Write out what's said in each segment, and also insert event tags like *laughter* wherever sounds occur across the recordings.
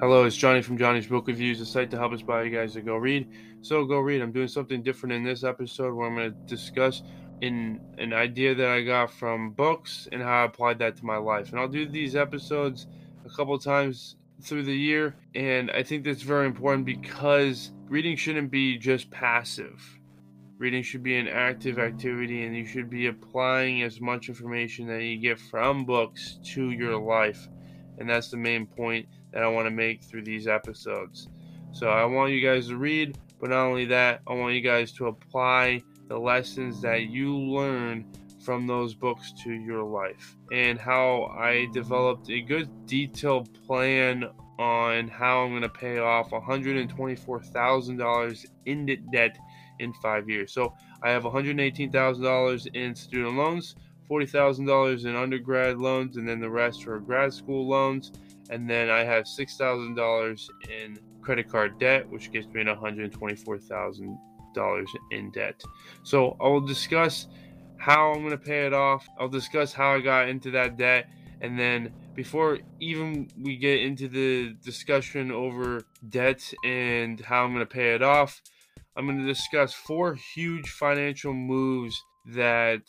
Hello, it's Johnny from Johnny's Book Reviews, a site to help inspire you guys to go read. So go read. I'm doing something different in this episode where I'm going to discuss in an idea that I got from books and how I applied that to my life. And I'll do these episodes a couple times through the year, and I think that's very important because reading shouldn't be just passive. Reading should be an active activity, and you should be applying as much information that you get from books to your life. And that's the main point that I want to make through these episodes. So I want you guys to read, but not only that, I want you guys to apply the lessons that you learn from those books to your life and how I developed a good detailed plan on how I'm going to pay off $124,000 in debt in five years. So I have $118,000 in student loans, $40,000 in undergrad loans, and then the rest are grad school loans and then I have six thousand dollars in credit card debt, which gets me one hundred twenty-four thousand dollars in debt. So I will discuss how I'm going to pay it off. I'll discuss how I got into that debt, and then before even we get into the discussion over debt and how I'm going to pay it off, I'm going to discuss four huge financial moves that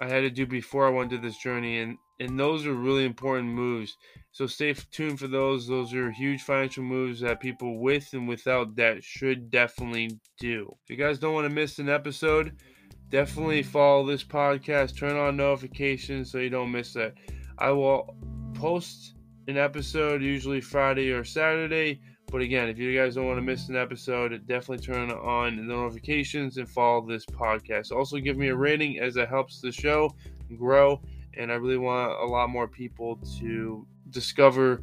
I had to do before I went to this journey, and and those are really important moves. So stay tuned for those. Those are huge financial moves that people with and without debt should definitely do. If you guys don't want to miss an episode, definitely follow this podcast. Turn on notifications so you don't miss that. I will post an episode usually Friday or Saturday. But again, if you guys don't want to miss an episode, definitely turn on the notifications and follow this podcast. Also, give me a rating as it helps the show grow and I really want a lot more people to discover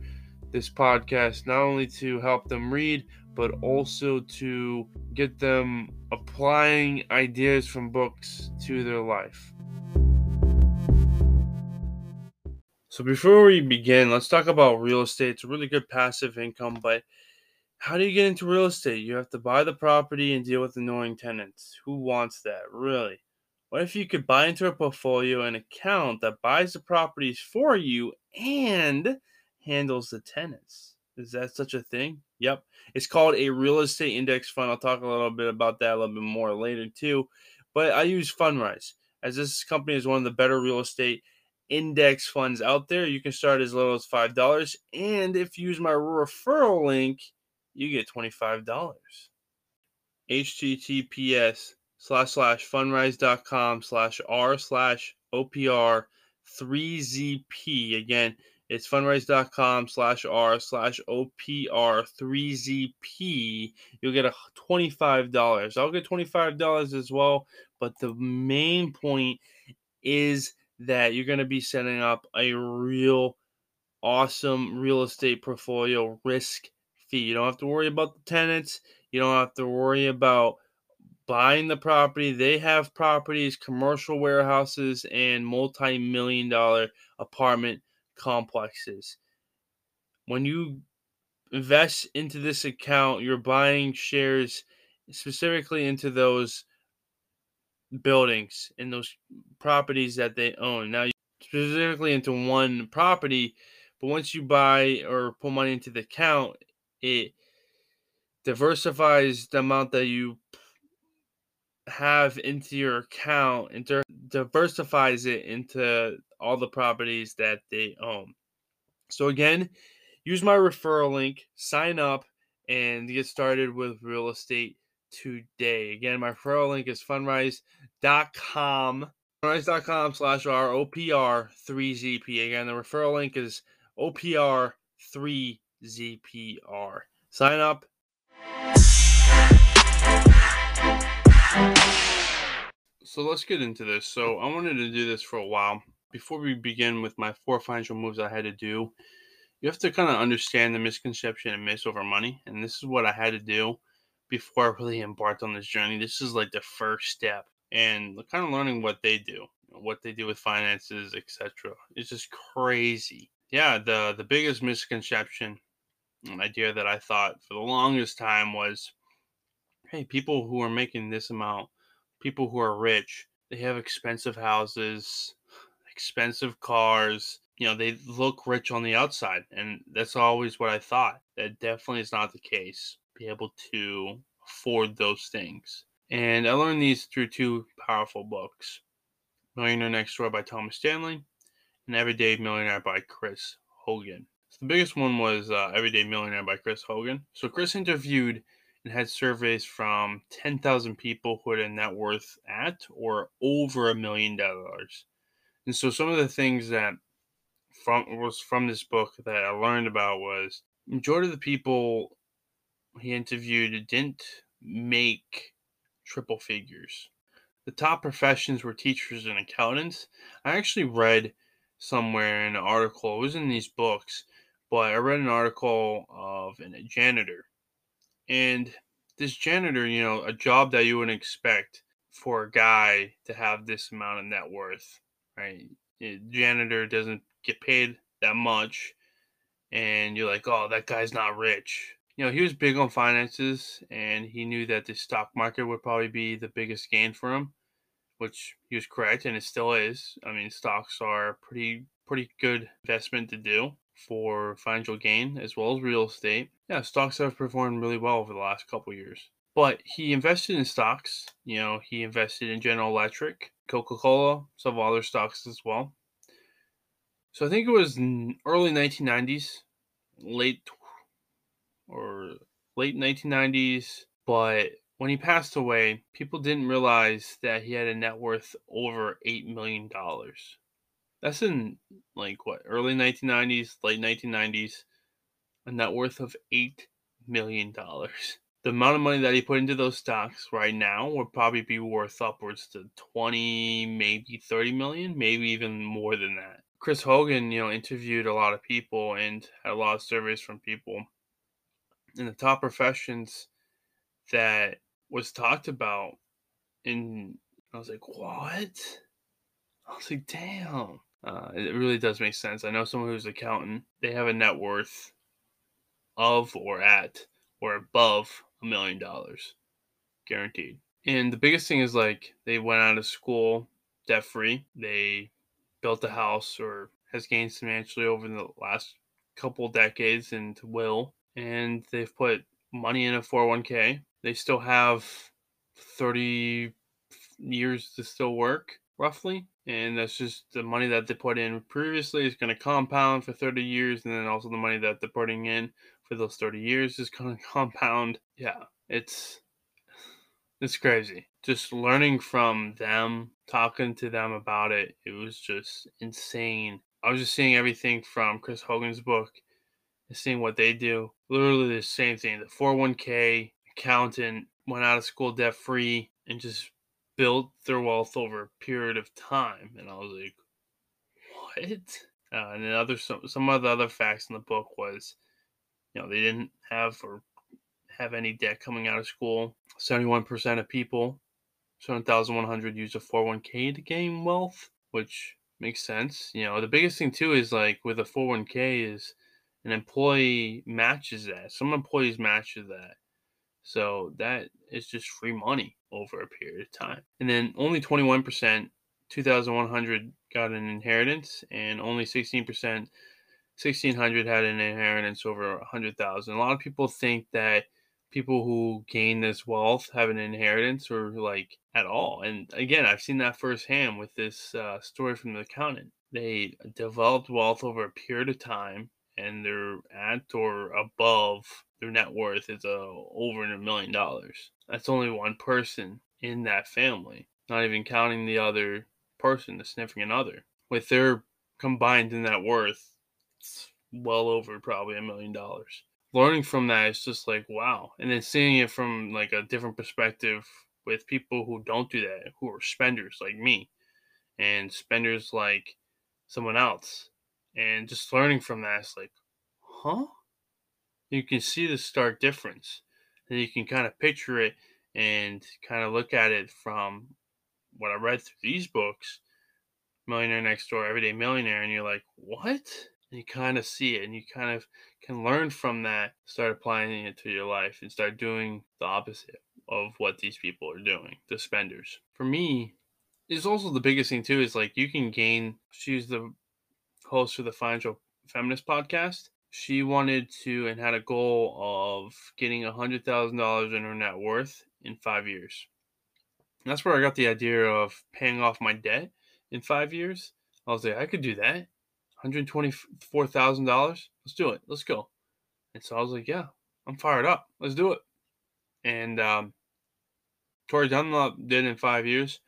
this podcast, not only to help them read, but also to get them applying ideas from books to their life. So, before we begin, let's talk about real estate. It's a really good passive income, but how do you get into real estate? You have to buy the property and deal with annoying tenants. Who wants that, really? What if you could buy into a portfolio an account that buys the properties for you and handles the tenants? Is that such a thing? Yep. It's called a real estate index fund. I'll talk a little bit about that a little bit more later too. But I use Fundrise as this company is one of the better real estate index funds out there. You can start as little as $5. And if you use my referral link, you get $25. HTTPS slash slash fundrise.com slash r slash opr 3zp again it's fundrise.com slash r slash opr 3zp you'll get a $25 i'll get $25 as well but the main point is that you're going to be setting up a real awesome real estate portfolio risk fee you don't have to worry about the tenants you don't have to worry about buying the property. They have properties, commercial warehouses, and multi million dollar apartment complexes. When you invest into this account, you're buying shares specifically into those buildings and those properties that they own. Now, specifically into one property, but once you buy or put money into the account, it diversifies the amount that you have into your account and diversifies it into all the properties that they own. So again, use my referral link, sign up, and get started with real estate today. Again, my referral link is fundrise.com. Fundrise.com slash ROPR3ZP. Again, the referral link is OPR3ZPR. Sign up, so let's get into this. So I wanted to do this for a while. Before we begin with my four financial moves I had to do, you have to kind of understand the misconception and myths over money. And this is what I had to do before I really embarked on this journey. This is like the first step and kind of learning what they do, what they do with finances, etc. It's just crazy. Yeah, the the biggest misconception an idea that I thought for the longest time was hey, people who are making this amount people who are rich, they have expensive houses, expensive cars. You know, they look rich on the outside. And that's always what I thought. That definitely is not the case. Be able to afford those things. And I learned these through two powerful books Millionaire Next Door by Thomas Stanley and Everyday Millionaire by Chris Hogan. The biggest one was uh, Everyday Millionaire by Chris Hogan. So Chris interviewed and had surveys from 10,000 people who had a net worth at or over a million dollars. And so some of the things that from was from this book that I learned about was majority of the people he interviewed didn't make triple figures. The top professions were teachers and accountants. I actually read somewhere in an article, it was in these books, but I read an article of a janitor. And this janitor, you know, a job that you wouldn't expect for a guy to have this amount of net worth, right? A janitor doesn't get paid that much, and you're like, oh, that guy's not rich. You know, he was big on finances, and he knew that the stock market would probably be the biggest gain for him, which he was correct, and it still is. I mean, stocks are pretty pretty good investment to do for financial gain as well as real estate. Yeah, stocks have performed really well over the last couple years. But he invested in stocks. You know, he invested in General Electric, Coca Cola, some other stocks as well. So I think it was early 1990s, late or late 1990s. But when he passed away, people didn't realize that he had a net worth over $8 million. That's in like what early 1990s, late 1990s, a net worth of eight million dollars. The amount of money that he put into those stocks right now would probably be worth upwards to 20, maybe 30 million, maybe even more than that. Chris Hogan, you know, interviewed a lot of people and had a lot of surveys from people in the top professions that was talked about. And I was like, what? I was like, damn. Uh, it really does make sense. I know someone who's an accountant, they have a net worth of or at or above a million dollars guaranteed. And the biggest thing is like they went out of school debt free. They built a house or has gained financially over the last couple decades and will. And they've put money in a 401k. They still have 30 years to still work roughly and that's just the money that they put in previously is going to compound for 30 years and then also the money that they're putting in for those 30 years is going *laughs* to compound. Yeah it's it's crazy. Just learning from them talking to them about it it was just insane. I was just seeing everything from chris hogan's book and seeing what they do. Literally the same thing the 401k accountant went out of school debt free and just built their wealth over a period of time. And I was like, what? Uh, and then other some some of the other facts in the book was, you know, they didn't have or have any debt coming out of school. Seventy one percent of people, seven thousand one hundred, use a four hundred oh one k to gain wealth, which makes sense. You know, the biggest thing too is like with a four hundred oh one k is an employee matches that. Some employees match that. So that is just free money over a period of time. And then only 21%, 2,100 got an inheritance, and only 16%, 1,600 had an inheritance over 100,000. A lot of people think that people who gain this wealth have an inheritance or like at all. And again, I've seen that firsthand with this uh, story from the accountant. They developed wealth over a period of time and they're at or above their net worth is uh, over a million dollars. That's only one person in that family, not even counting the other person, the significant other. With their combined net worth, it's well over probably a million dollars. Learning from that is just like wow, and then seeing it from like a different perspective with people who don't do that, who are spenders like me, and spenders like someone else, and just learning from that like, huh? you can see the stark difference. And you can kind of picture it and kind of look at it from what I read through these books, Millionaire Next Door, Everyday Millionaire, and you're like, what? And you kind of see it and you kind of can learn from that, start applying it to your life and start doing the opposite of what these people are doing, the spenders. For me, is also the biggest thing too is like you can gain she's the host for the financial feminist podcast. She wanted to and had a goal of getting a hundred thousand dollars in her net worth in five years. And that's where i got the idea of paying off my debt in five years. I was like i could do that. $124000 let's do it. Let's go. And so i was like yeah i'm fired up. Let's do it. And um Tori Dunlap did in five years.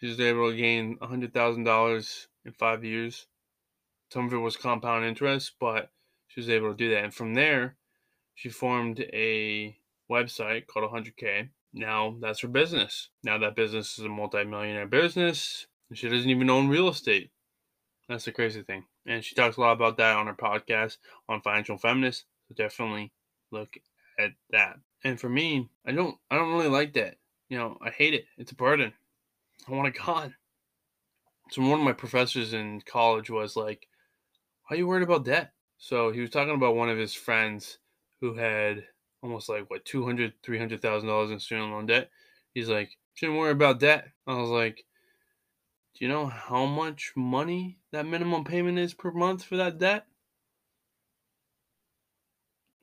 She was able to gain $100,000 in five years. Some of it was compound interest, but she was able to do that. And from there, she formed a website called 100K. Now that's her business. Now that business is a multi-millionaire business. She doesn't even own real estate. That's the crazy thing. And she talks a lot about that on her podcast on Financial Feminist. So definitely look at that. And for me, I don't I don't really like that. You know, I hate it. It's a burden. I want it *laughs* gone. So one of my professors in college was like, "Why are you worried about debt?" So he was talking about one of his friends who had almost like what two hundred, three hundred thousand dollars in student loan debt. He's like, "Shouldn't worry about debt." I was like, "Do you know how much money that minimum payment is per month for that debt?"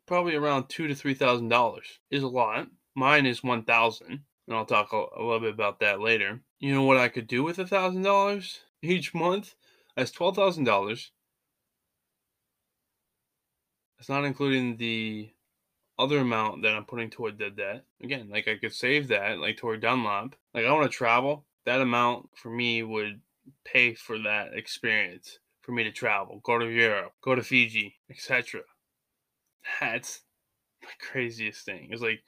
Probably around two to three thousand dollars is a lot. Mine is one thousand and I'll talk a, a little bit about that later. You know what I could do with a thousand dollars each month? That's twelve thousand dollars. That's not including the other amount that I'm putting toward the debt. Again, like I could save that, like Tori Dunlap. Like I want to travel. That amount for me would pay for that experience for me to travel, go to Europe, go to Fiji, etc. That's the craziest thing. It's like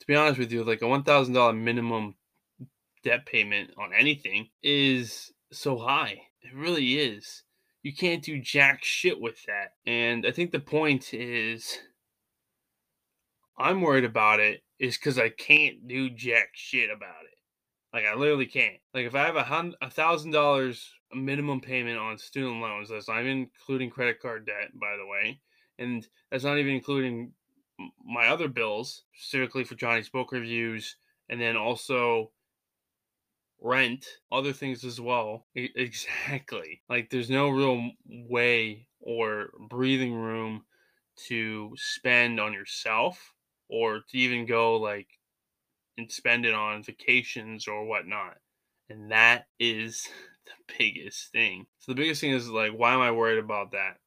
to be honest with you, like a one thousand dollar minimum debt payment on anything is so high. It really is. You can't do jack shit with that. And I think the point is I'm worried about it is because I can't do jack shit about it. Like I literally can't. Like if I have a hundred a thousand dollars minimum payment on student loans, that's not even including credit card debt, by the way, and that's not even including my other bills, specifically for Johnny's book reviews, and then also rent, other things as well. *laughs* Exactly. Like there's no real way or breathing room to spend on yourself or to even go like and spend it on vacations or whatnot. And that is *laughs* the biggest thing. So the biggest thing is like, why am I worried about that?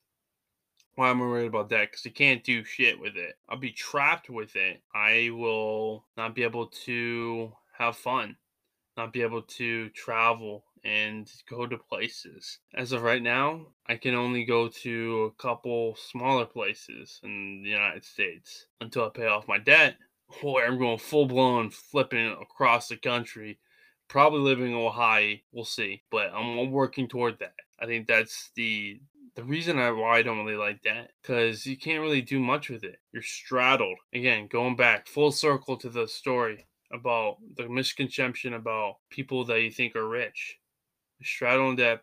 Why am I worried about that? Because you can't do shit with it. I'll be trapped with it. I will not be able to have fun, not be able to travel and go to places. As of right now, I can only go to a couple smaller places in the United States until I pay off my debt, *laughs* or I'm going full blown flipping across the country. Probably living in Ohio, we'll see, but I'm working toward that. I think that's the the reason I why I don't really like that because you can't really do much with it. You're straddled. Again, going back full circle to the story about the misconception about people that you think are rich. Straddling that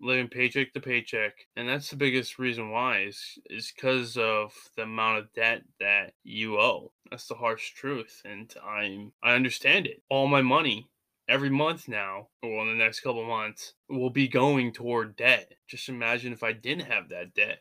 living paycheck to paycheck and that's the biggest reason why is is because of the amount of debt that you owe that's the harsh truth and i'm i understand it all my money every month now, or in the next couple months, will be going toward debt. Just imagine if I didn't have that debt.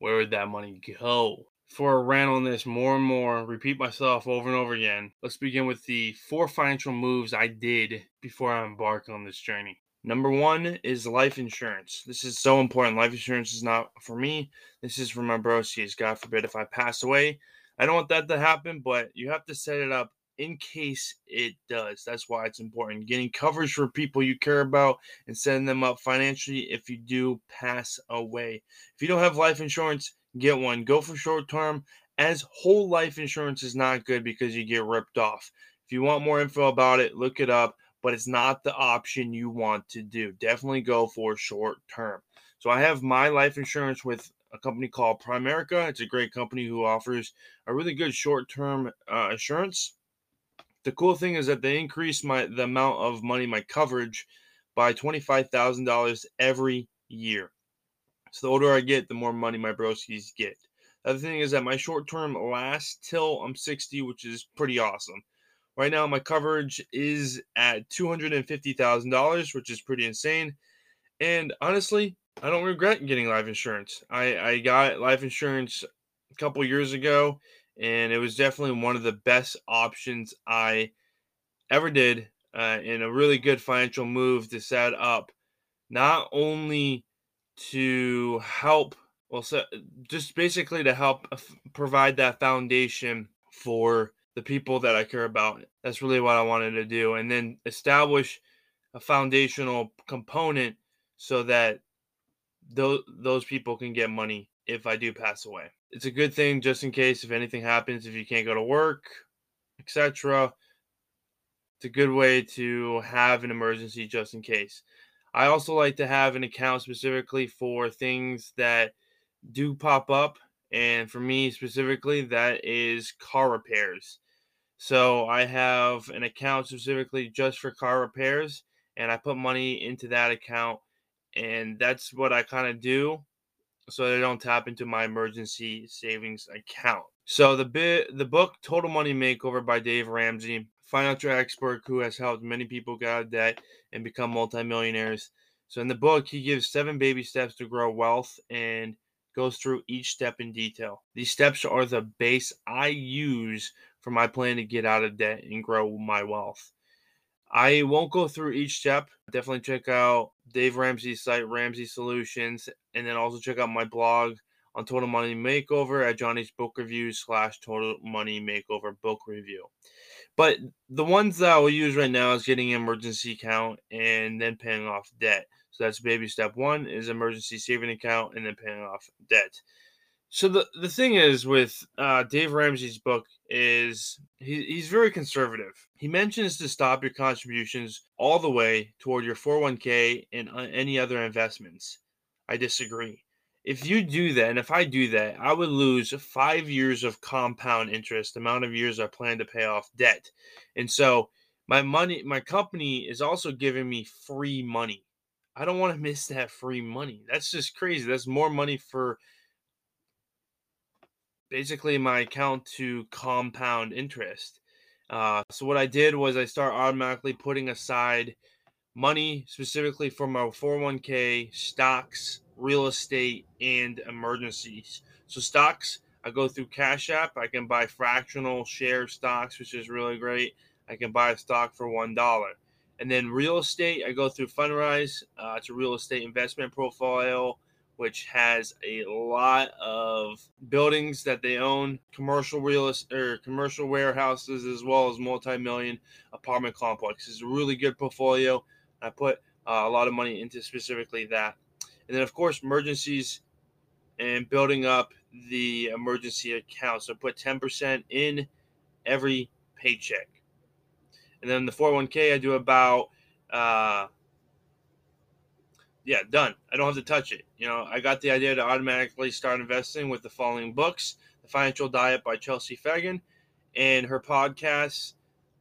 Where would that money go? Before a rant on this more and more, repeat myself over and over again, let's begin with the four financial moves I did before I embarked on this journey. Number one is life insurance. This is so important. Life insurance is not for me. This is for my broskies. God forbid if I pass away. I don't want that to happen, but you have to set it up in case it does. That's why it's important. Getting coverage for people you care about and setting them up financially if you do pass away. If you don't have life insurance, get one. Go for short term, as whole life insurance is not good because you get ripped off. If you want more info about it, look it up, but it's not the option you want to do. Definitely go for short term. So I have my life insurance with a company called Primerica. It's a great company who offers a really good short term uh, insurance the cool thing is that they increase my the amount of money my coverage by twenty five thousand dollars every year. So the older I get, the more money my broskies get. The other thing is that my short term lasts till I'm 60, which is pretty awesome. Right now, my coverage is at $250,000, which is pretty insane. And honestly, I don't regret getting life insurance. I, I got life insurance a couple years ago, and it was definitely one of the best options I ever did, uh, and a really good financial move to set up, not only to help, well, so just basically to help provide that foundation for the people that I care about. That's really what I wanted to do, and then establish a foundational component so that those those people can get money if I do pass away. It's a good thing just in case if anything happens, if you can't go to work, etc. It's a good way to have an emergency just in case. I also like to have an account specifically for things that do pop up. And for me specifically, that is car repairs. So I have an account specifically just for car repairs, and I put money into that account and that's what I kind of do so they don't tap into my emergency savings account. So the bit the book Total Money Makeover by Dave Ramsey, financial expert who has helped many people get out of debt and become multimillionaires. So in the book, he gives seven baby steps to grow wealth and goes through each step in detail. These steps are the base I use for my plan to get out of debt and grow my wealth. I won't go through each step. Definitely check out Dave Ramsey's site, Ramsey Solutions, and then also check out my blog on Total Money Makeover at Johnny's Book Review slash Total Money Makeover Book Review. But the ones that I will use right now is getting an emergency account and then paying off debt. So that's baby step one is emergency saving account and then paying off debt. So the the thing is with uh, Dave Ramsey's book is he, he's very conservative. He mentions to stop your contributions all the way toward your 401k and uh, any other investments. I disagree. If you do that, and if I do that, I would lose five years of compound interest, the amount of years I plan to pay off debt. And so my money, my company is also giving me free money. I don't want to miss that free money. That's just crazy. That's more money for basically my account to compound interest. Uh, so what I did was I start automatically putting aside money specifically for my 401k, stocks, real estate, and emergencies. So stocks, I go through Cash App. I can buy fractional share stocks, which is really great. I can buy a stock for one dollar. And then real estate, I go through Fundrise. Uh, it's a real estate investment portfolio which has a lot of buildings that they own, commercial real or commercial warehouses, as well as multi-million apartment complexes. It's a really good portfolio. I put uh, a lot of money into specifically that, and then of course emergencies and building up the emergency account. So put 10% in every paycheck, and then the 401k I do about. Uh, yeah, done. I don't have to touch it. You know, I got the idea to automatically start investing with the following books The Financial Diet by Chelsea Fagan and her podcast.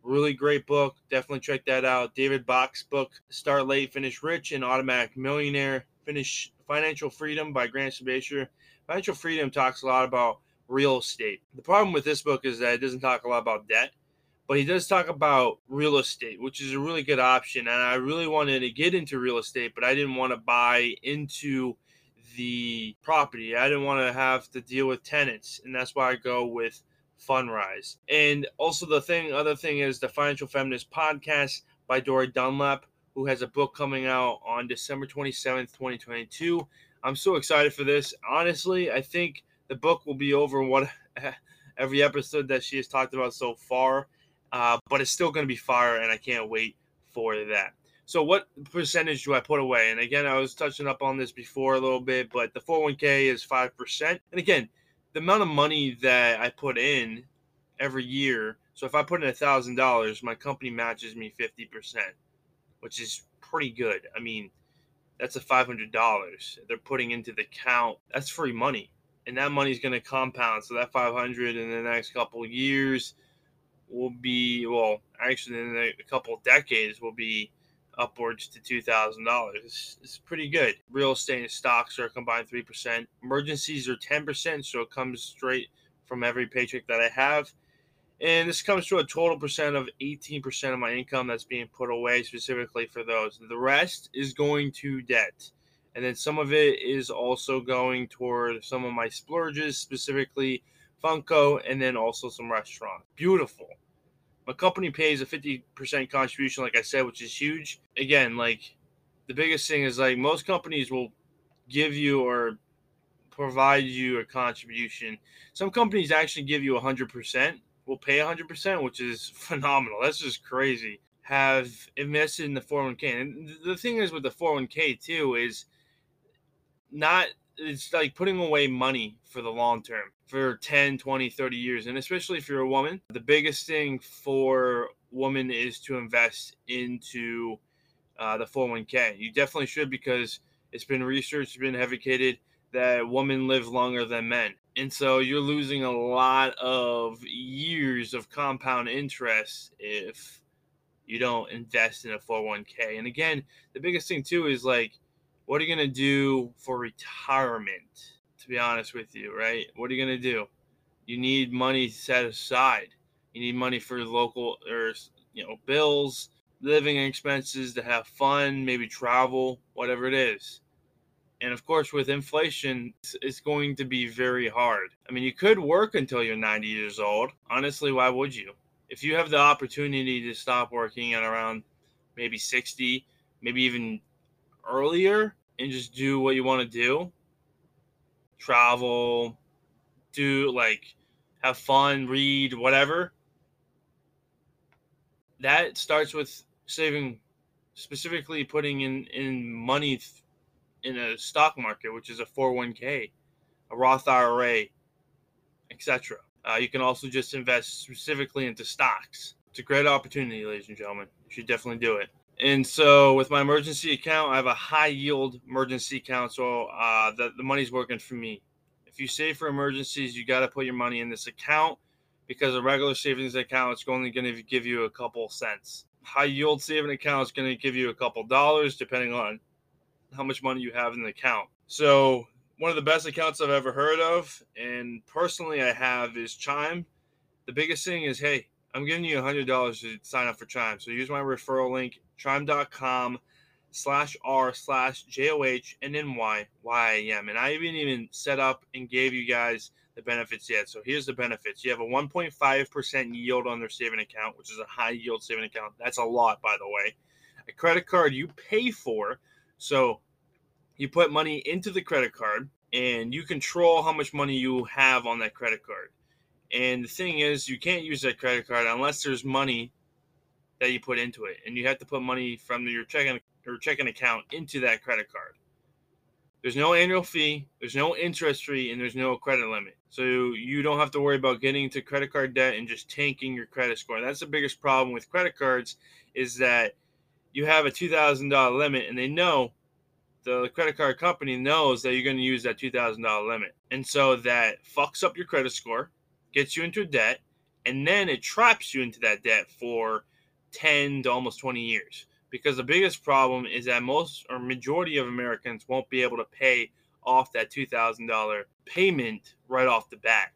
Really great book. Definitely check that out. David Bach's book, Start Late, Finish Rich, and Automatic Millionaire. Finish Financial Freedom by Grant Sabatier. Financial Freedom talks a lot about real estate. The problem with this book is that it doesn't talk a lot about debt but he does talk about real estate, which is a really good option. And I really wanted to get into real estate, but I didn't want to buy into the property. I didn't want to have to deal with tenants, and that's why I go with Fundrise. And also the thing, other thing is the Financial Feminist podcast by Tori Dunlap, who has a book coming out on December 27th, 2022. I'm so excited for this. Honestly, I think the book will be over what *laughs* every episode that she has talked about so far uh, but it's still going to be fire, and I can't wait for that. So, what percentage do I put away? And again, I was touching up on this before a little bit, but the 401k is 5%. And again, the amount of money that I put in every year. So, if I put in $1,000, my company matches me 50%, which is pretty good. I mean, that's a $500 they're putting into the account. That's free money. And that money is going to compound. So, that 500 in the next couple years will be well, actually in a couple decades will be upwards to two thousand dollars. It's pretty good. Real estate and stocks are combined three percent. Emergencies are ten percent, so it comes straight from every paycheck that I have. And this comes to a total percent of 18% of my income that's being put away specifically for those. The rest is going to debt. And then some of it is also going toward some of my splurges, specifically Funko, and then also some restaurants. Beautiful. My company pays a 50% contribution, like I said, which is huge. Again, like the biggest thing is like most companies will give you or provide you a contribution. Some companies actually give you 100%, will pay 100%, which is *laughs* phenomenal. That's just crazy. Have invested in the 401k. And the thing is with the 401k too is not it's like putting away money for the long term for 10 20 30 years and especially if you're a woman the biggest thing for women is to invest into uh, the 401k you definitely should because it's been researched it's been advocated that women live longer than men and so you're losing a lot of years of compound interest if you don't invest in a 401k and again the biggest thing too is like what are you going to do for retirement? To be honest with you, right? What are you going to do? You need money set aside. You need money for local or you know bills, living expenses, to have fun, maybe travel, whatever it is. And of course, with inflation, it's going to be very hard. I mean, you could work until you're 90 years old. Honestly, why would you? If you have the opportunity to stop working at around maybe 60, maybe even earlier and just do what you want to do travel do like have fun read whatever that starts with saving specifically putting in in money in a stock market which is a 401k a roth ira etc uh, you can also just invest specifically into stocks it's a great opportunity ladies and gentlemen you should definitely do it and so with my emergency account, I have a high yield emergency account. So uh, the, the money's working for me. If you save for emergencies, you got to put your money in this account because a regular savings account is only going to give you a couple cents. High yield saving account is going to give you a couple dollars depending on how much money you have in the account. So one of the best accounts I've ever heard of, and personally I have, is Chime. The biggest thing is, hey, I'm giving you $100 to sign up for Chime. So use my referral link chime.com slash r slash j-o-h and then and i haven't even set up and gave you guys the benefits yet so here's the benefits you have a 1.5% yield on their saving account which is a high yield saving account that's a lot by the way a credit card you pay for so you put money into the credit card and you control how much money you have on that credit card and the thing is you can't use that credit card unless there's money that you put into it, and you have to put money from your checking or checking account into that credit card. There's no annual fee, there's no interest fee, and there's no credit limit. So you don't have to worry about getting into credit card debt and just tanking your credit score. That's the biggest problem with credit cards is that you have a $2,000 limit and they know the credit card company knows that you're going to use that $2,000 limit. And so that fucks up your credit score, gets you into debt, and then it traps you into that debt for 10 to almost 20 years because the biggest problem is that most or majority of Americans won't be able to pay off that $2,000 payment right off the bat.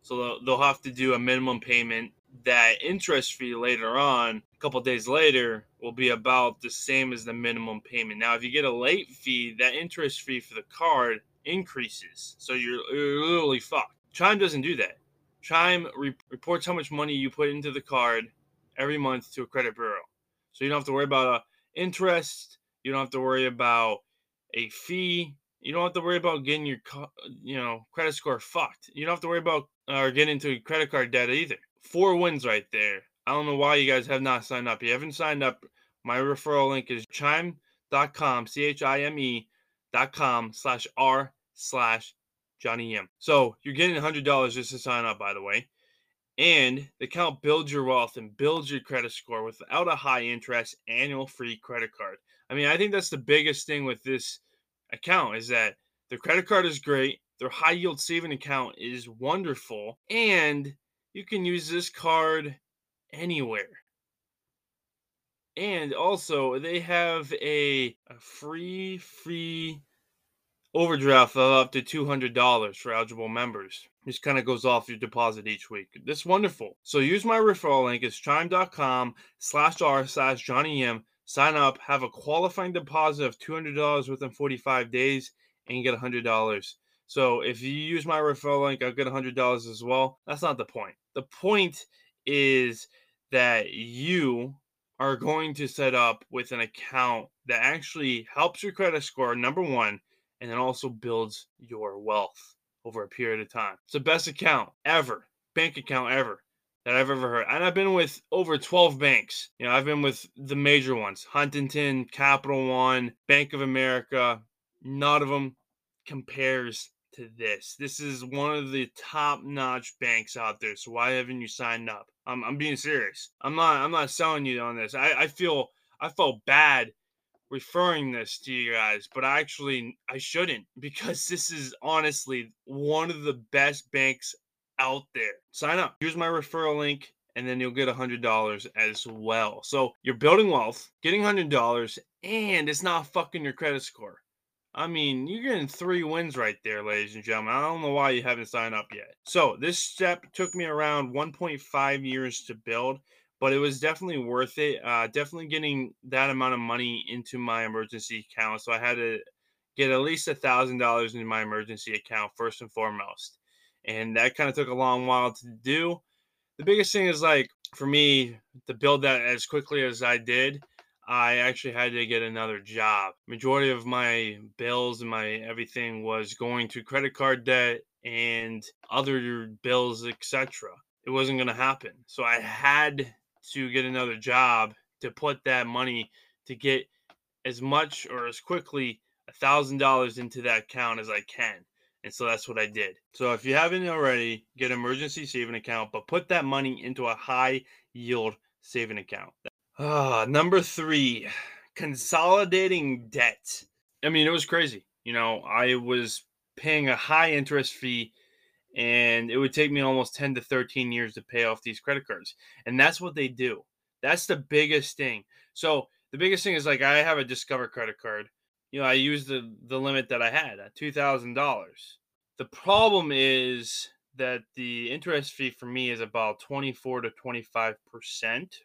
So they'll have to do a minimum payment. That interest fee later on, a couple days later, will be about the same as the minimum payment. Now, if you get a late fee, that interest fee for the card increases. So you're, you're literally fucked. Chime doesn't do that. Chime re- reports how much money you put into the card every month to a credit bureau. So you don't have to worry about a interest. You don't have to worry about a fee. You don't have to worry about getting your you know credit score fucked. You don't have to worry about uh, or getting into credit card debt either. Four wins right there. I don't know why you guys have not signed up. You haven't signed up. My referral link is chime.com, C H I M E dot com slash R slash Johnny M. So you're getting $100 just to sign up, by the way. And the account builds your wealth and builds your credit score without a high interest annual free credit card. I mean, I think that's the biggest thing with this account is that the credit card is great, their high yield saving account is wonderful, and you can use this card anywhere. And also, they have a, a free, free overdraft of up to $200 for eligible members. This kind of goes off your deposit each week. This is wonderful. So use my referral link. It's chime.com slash r slash Johnny M. Sign up, have a qualifying deposit of $200 within 45 days, and get $100. So if you use my referral link, I'll get $100 as well. That's not the point. The point is that you are going to set up with an account that actually helps your credit score, number one, and then also builds your wealth over a period of time. It's the best account ever, bank account ever that I've ever heard. And I've been with over 12 banks. You know, I've been with the major ones Huntington, Capital One, Bank of America. None of them compares to this. This is one of the top notch banks out there. So why haven't you signed up? I'm, I'm being serious. I'm not I'm not selling you on this. I, I feel I felt bad referring this to you guys, but I actually I shouldn't *laughs* because this is honestly one of the best banks out there. Sign up. Use my referral link and then you'll get a $100 as well. So you're building wealth, getting $100, and it's not fucking your credit score. I mean, you're getting three wins right there, ladies and gentlemen. I don't know why you haven't signed up yet. So this step took me around 1.5 years to build, but it was definitely worth it. Uh, definitely getting that amount of money into my emergency account. So I had to get at least a thousand dollars in my emergency account first and foremost, and that kind of took a long while to do. The biggest thing is like for me to build that as quickly as I did I actually had to get another job. Majority of my bills and my everything was going to credit card debt and other bills, etc. It wasn't going to happen. So I had to get another job to put that money to get as much or as quickly a thousand dollars into that account as I can. And so that's what I did. So if you haven't already, get emergency saving account, but put that money into a high yield saving account. Uh, number three, consolidating debt. I mean, it was crazy. You know, I was paying a high interest fee and it would take me almost 10 to 13 years to pay off these credit cards. And that's what they do. That's the biggest thing. So the biggest thing is like I have a Discover credit card. You know, I use the the limit that I had at two thousand dollars. The problem is that the interest fee for me is about 24 to 25 percent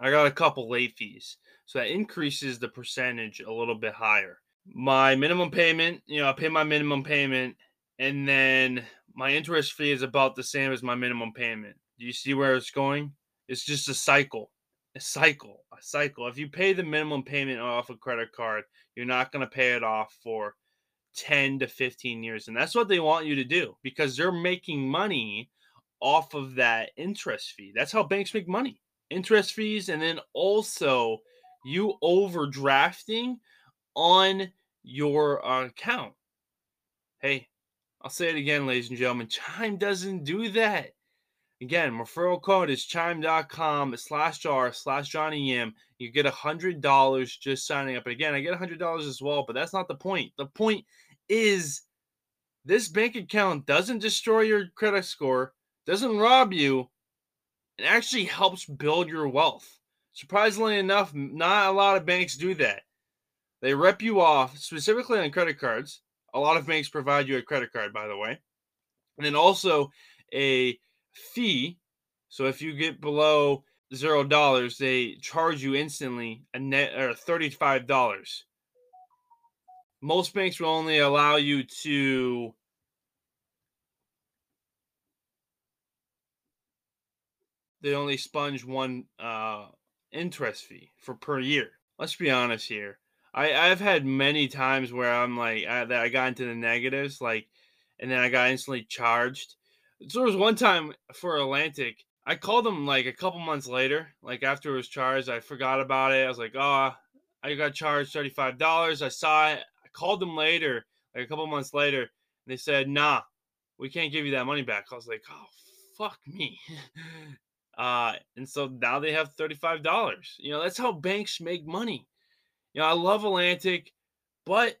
I got a couple late fees. So that increases the percentage a little bit higher. My minimum payment, you know, I pay my minimum payment and then my interest fee is about the same as my minimum payment. Do you see where it's going? It's just a cycle. A cycle. A cycle. If you pay the minimum payment off a credit card, you're not going to pay it off for 10 to 15 years. And that's what they want you to do because they're making money off of that interest fee. That's how banks make money interest fees, and then also you overdrafting on your uh, account. Hey, I'll say it again, ladies and gentlemen. Chime doesn't do that. Again, referral code is chime.com slash jar slash Johnny M. You get a hundred dollars just signing up. Again, I get a hundred dollars as well, but that's not the point. The point is this bank account doesn't destroy your credit score, doesn't rob you, it actually helps build your wealth. Surprisingly enough, not a lot of banks do that. They rep you off, specifically on credit cards. A lot of banks provide you a credit card, by the way. And then also a fee. So if you get below zero dollars, they charge you instantly a net or thirty-five dollars. Most banks will only allow you to they only sponge one uh, interest fee for per year. Let's be honest here. I I've had many times where I'm like I, that I got into the negatives, like, and then I got instantly charged. So there was one time for Atlantic, I called them like a couple months later, like after it was charged. I forgot about it. I was like, oh, I got charged thirty five dollars. I saw it. I called them later, like a couple months later, and they said, nah, we can't give you that money back. I was like, oh fuck me. *laughs* Uh, and so now they have $35. You know, that's how banks make money. You know, I love Atlantic, but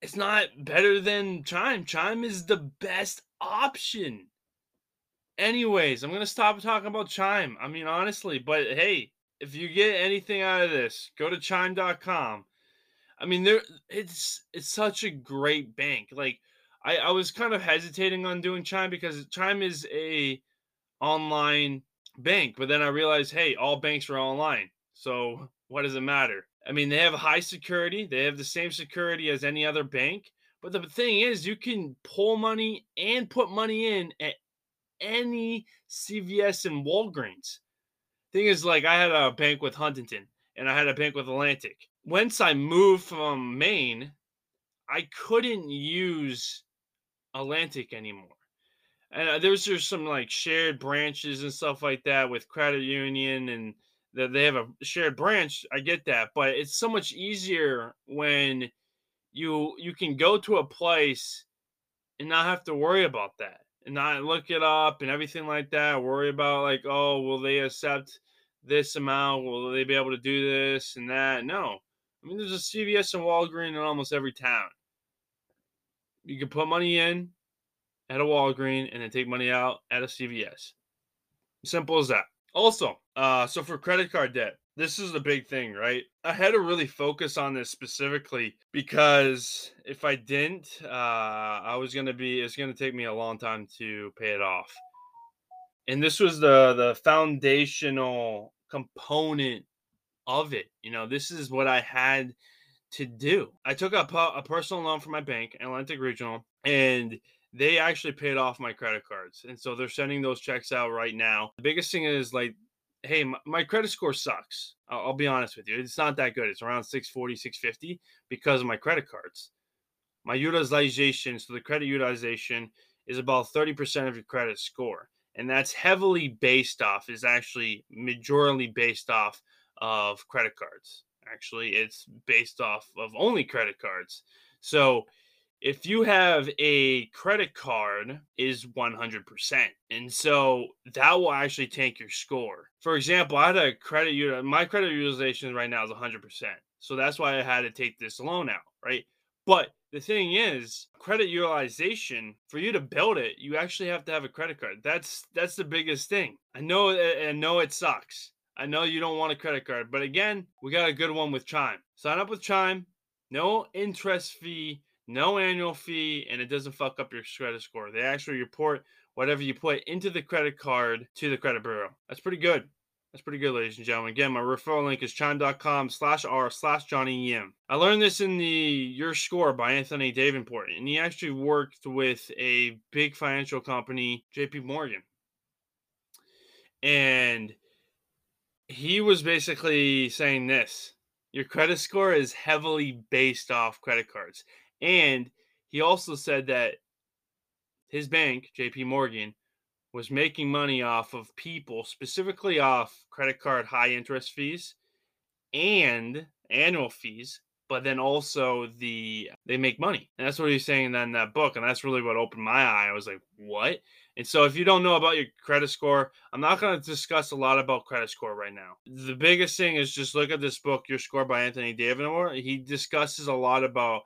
it's not better than Chime. Chime is the best option. Anyways, I'm going to stop talking about Chime. I mean, honestly, but hey, if you get anything out of this, go to chime.com. I mean, there it's it's such a great bank. Like I, I was kind of hesitating on doing Chime because Chime is a online bank, but then I realized, hey, all banks are online. So what does it matter? I mean, they have high security. They have the same security as any other bank. But the thing is, you can pull money and put money in at any CVS and Walgreens. Thing is, like, I had a bank with Huntington and I had a bank with Atlantic. Once I moved from Maine, I couldn't use Atlantic anymore. And uh, there's just some like shared branches and stuff like that with credit union and that they have a shared branch. I get that, but it's so much easier when you you can go to a place and not have to worry about that and not look it up and everything like that. Worry about like, oh, will they accept this amount? Will they be able to do this and that? No. I mean, there's a CVS and Walgreens in almost every town. You can put money in at a Walgreens and then take money out at a CVS. Simple as that. Also, uh, so for credit card debt, this is the big thing, right? I had to really focus on this specifically because if I didn't, uh, I was gonna be. It's gonna take me a long time to pay it off. And this was the the foundational component of it. You know, this is what I had to do. I took a, a personal loan from my bank, Atlantic Regional, and they actually paid off my credit cards. And so they're sending those checks out right now. The biggest thing is like, hey, my, credit score sucks. I'll, I'll, be honest with you. It's not that good. It's around 640, 650 because of my credit cards. My utilization, so the credit utilization is about 30% of your credit score. And that's heavily based off, is actually majorly based off of credit cards. Actually, it's based off of only credit cards. So if you have a credit card is 100% and so that will actually tank your score. For example i had a credit my credit utilization right now is 100% so that's why i had to take this loan out right? But the thing is credit utilization for you to build it you actually have to have a credit card. That's that's the biggest thing. I know i know it sucks. I know you don't want a credit card but again we got a good one with chime. Sign up with chime no interest fee no annual fee, and it doesn't fuck up your credit score. They actually report whatever you put into the credit card to the credit bureau. That's pretty good. That's pretty good, ladies and gentlemen. Again, my referral link is chime.com slash r slash Johnny Yim. I learned this in the Your Score by Anthony Davenport, and he actually worked with a big financial company, JP Morgan. And he was basically saying this your credit score is heavily based off credit cards. And he also said that his bank, JP Morgan, was making money off of people, specifically off credit card high interest fees and annual fees, but then also the they make money. And that's what he's saying in that book. And that's really what opened my eye. I was like, what? And so if you don't know about your credit score, I'm not going to discuss a lot about credit score right now. The biggest thing is just look at this book, Your Score by Anthony Davenport. He discusses a lot about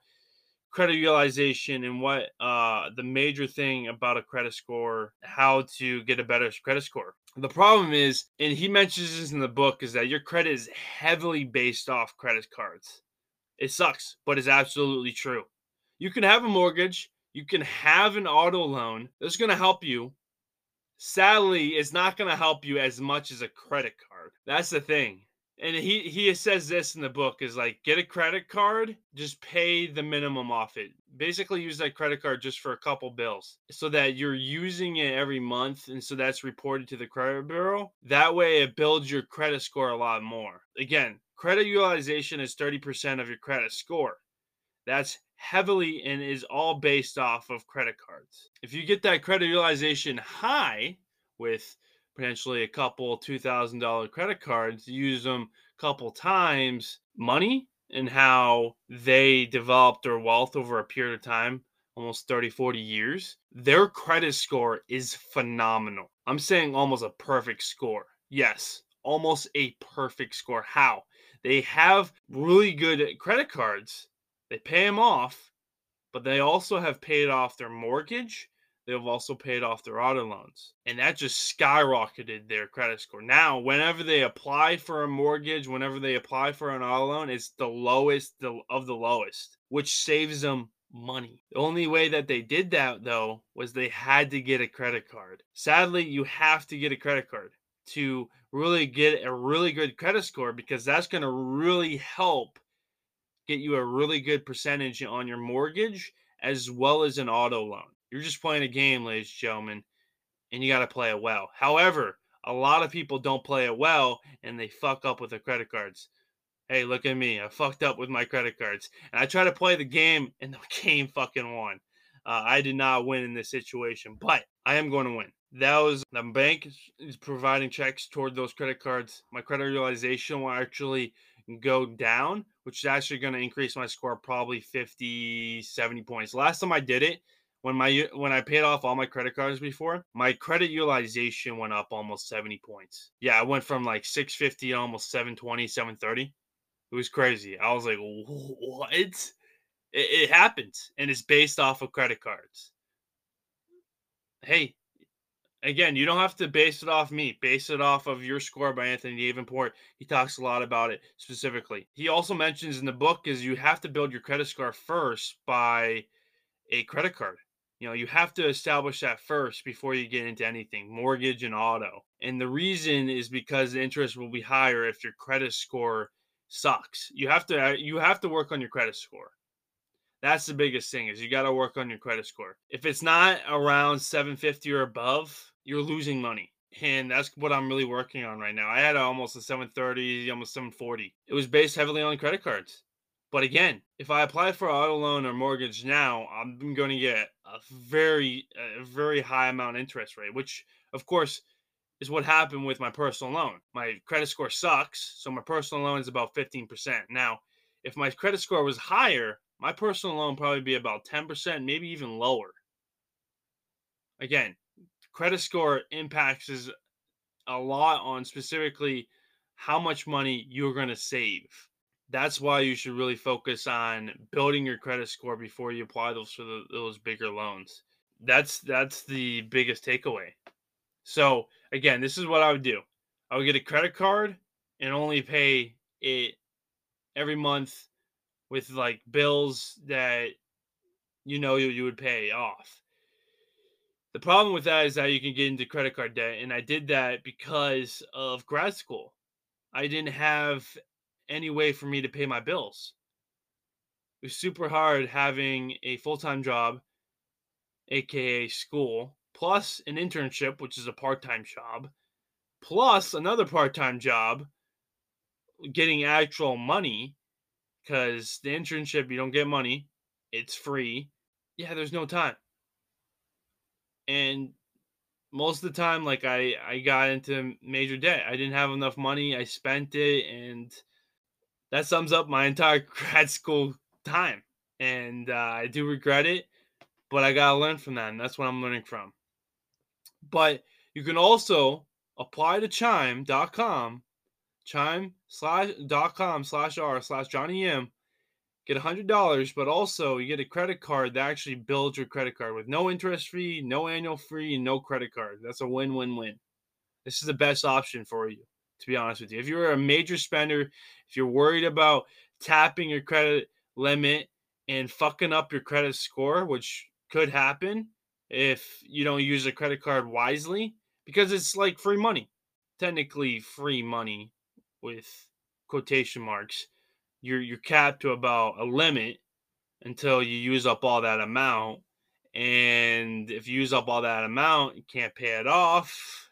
credit utilization and what uh, the major thing about a credit score, how to get a better credit score. The problem is, and he mentions this in the book, is that your credit is heavily based off credit cards. It sucks, but it's absolutely true. You can have a mortgage, you can have an auto loan that's going to help you. Sadly, it's not going to help you as much as a credit card. That's the thing and he he says this in the book is like get a credit card just pay the minimum off it. Basically use that credit card just for a couple bills so that you're using it every month and so that's reported to the credit bureau. That way it builds your credit score a lot more. Again credit utilization is 30% of your credit score. That's heavily and is all based off of credit cards. If you get that credit utilization high with potentially a couple two thousand dollar credit cards, use them a couple times, money and how they developed their wealth over a period of time almost 30 40 years their credit score is phenomenal. I'm saying almost a perfect score. Yes almost a perfect score. How? They have really good credit cards. They pay them off but they also have paid off their mortgage they've also paid off their auto loans. And that just skyrocketed their credit score. Now, whenever they apply for a mortgage, whenever they apply for an auto loan, it's the lowest of the lowest, which saves them money. The only way that they did that, though, was they had to get a credit card. Sadly, you have to get a credit card to really get a really good credit score because that's going to really help get you a really good percentage on your mortgage as well as an auto loan. You're just playing a game, ladies and gentlemen, and you got to play it well. However, a lot of people don't play it well and they fuck up with their credit cards. Hey, look at me. I fucked up with my credit cards. And I try to play the game and the *laughs* game fucking won. Uh, I did not win in this situation, but I am going to win. That was the bank is providing checks toward those credit cards. My credit utilization will actually go down, which is actually going to increase my score probably 50, 70 points. Last time I did it, when my when I paid off all my credit cards before, my credit utilization went up almost 70 points. Yeah, I went from like 650 to almost 720, 730. It was crazy. I was like, what? It, it happens, and it's based off of credit cards. Hey, again, you don't have to base it off me. Base it off of your score by Anthony Davenport. He talks a lot about it specifically. He also mentions in the book is you have to build your credit score first by a credit card. You know, you have to establish that first before you get into anything, mortgage and auto. And the reason is because the interest will be higher if your credit score sucks. You have to uh, you have to work on your credit score. That's the biggest thing is you got to work on your credit score. If it's not around 750 or above, you're losing money. And that's what I'm really working on right now. I had almost a 730, almost 740. It was based heavily on credit cards. But again, if I apply for auto loan or mortgage now, I'm going to get a very, a very high amount interest rate, which of course is what happened with my personal loan. My credit score sucks, so my personal loan is about 15%. Now, if my credit score was higher, my personal loan probably be about 10%, maybe even lower. Again, credit score impacts is a lot on specifically how much money you're going to save. That's why you should really focus on building your credit score before you apply those for the, those bigger loans. That's that's the biggest takeaway. So again, this is what I would do. I would get a credit card and only pay it every month with like bills that you know you, you would pay off. The problem with that is that you can get into credit card debt, and I did that because of grad school. I didn't have any way for me to pay my bills. It was super hard having a full time job, aka school, plus an internship, which is a part time job, plus another part time job, getting actual money because the internship, you don't get money, it's free. Yeah, there's no time and most of the time like i i got into major debt i didn't have enough money i spent it and that sums up my entire *laughs* grad school time and uh, i do regret it but i gotta learn from that and that's what i'm learning from but you can also apply to chime.com chime slash com slash r slash johnny m get a hundred dollars, but also you get a credit card that actually builds your credit card with no interest fee, no annual fee, and no credit card. That's a win-win-win. This is the best option for you, to be honest with you. If you're a major spender, if you're worried about tapping your credit limit and fucking up your credit score, which could happen if you don't use a credit card wisely, because it's like free money, technically free money with quotation marks you're you're capped to about a limit until you use up all that amount. And if you use up all that amount, you can't pay it off.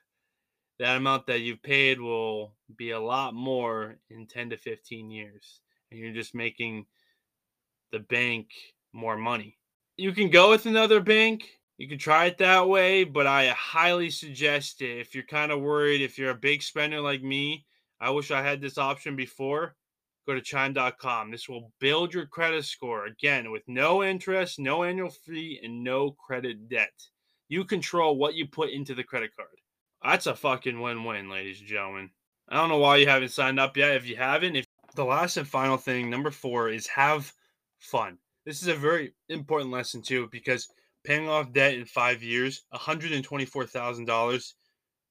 That amount that you've paid will be a lot more in 10 to 15 years. And you're just making the bank more money. You can go with another bank. You can try it that way, but I highly suggest it if you're kind of worried, if you're a big spender like me. I wish I had this option before go to chime.com. This will build your credit score again with no interest, no annual fee, and no credit debt. You control what you put into the credit card. That's a fucking win win, ladies and gentlemen. I don't know why you haven't signed up yet. If you haven't, if the last and final thing, number four, is have fun. This is a very important lesson too, because paying off debt in five years, $124,000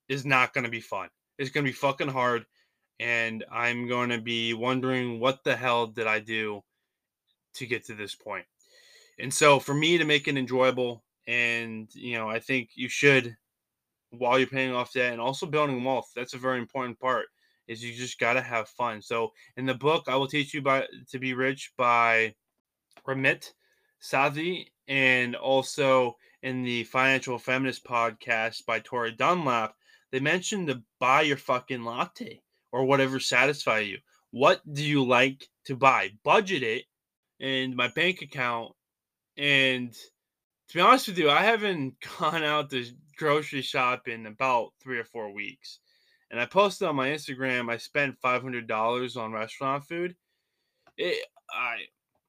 is not going to be fun. It's going to be fucking hard. And I'm going to be wondering what the hell did I do to get to this point. And so for me to make it enjoyable, and, you know, I think you should, while you're paying off debt and also building wealth, that's a very important part is you just got to have fun. So in the book, I will teach you by to be rich by Ramit Sethi and also in the Financial Feminist podcast by Tori Dunlap, they mentioned to buy your fucking latte or whatever satisfy you. What do you like to buy? Budget it and my bank account. And to be honest with you, I haven't *laughs* gone out to grocery shop in about three or four weeks. And I posted on my Instagram, I spent $500 on restaurant food. It, I,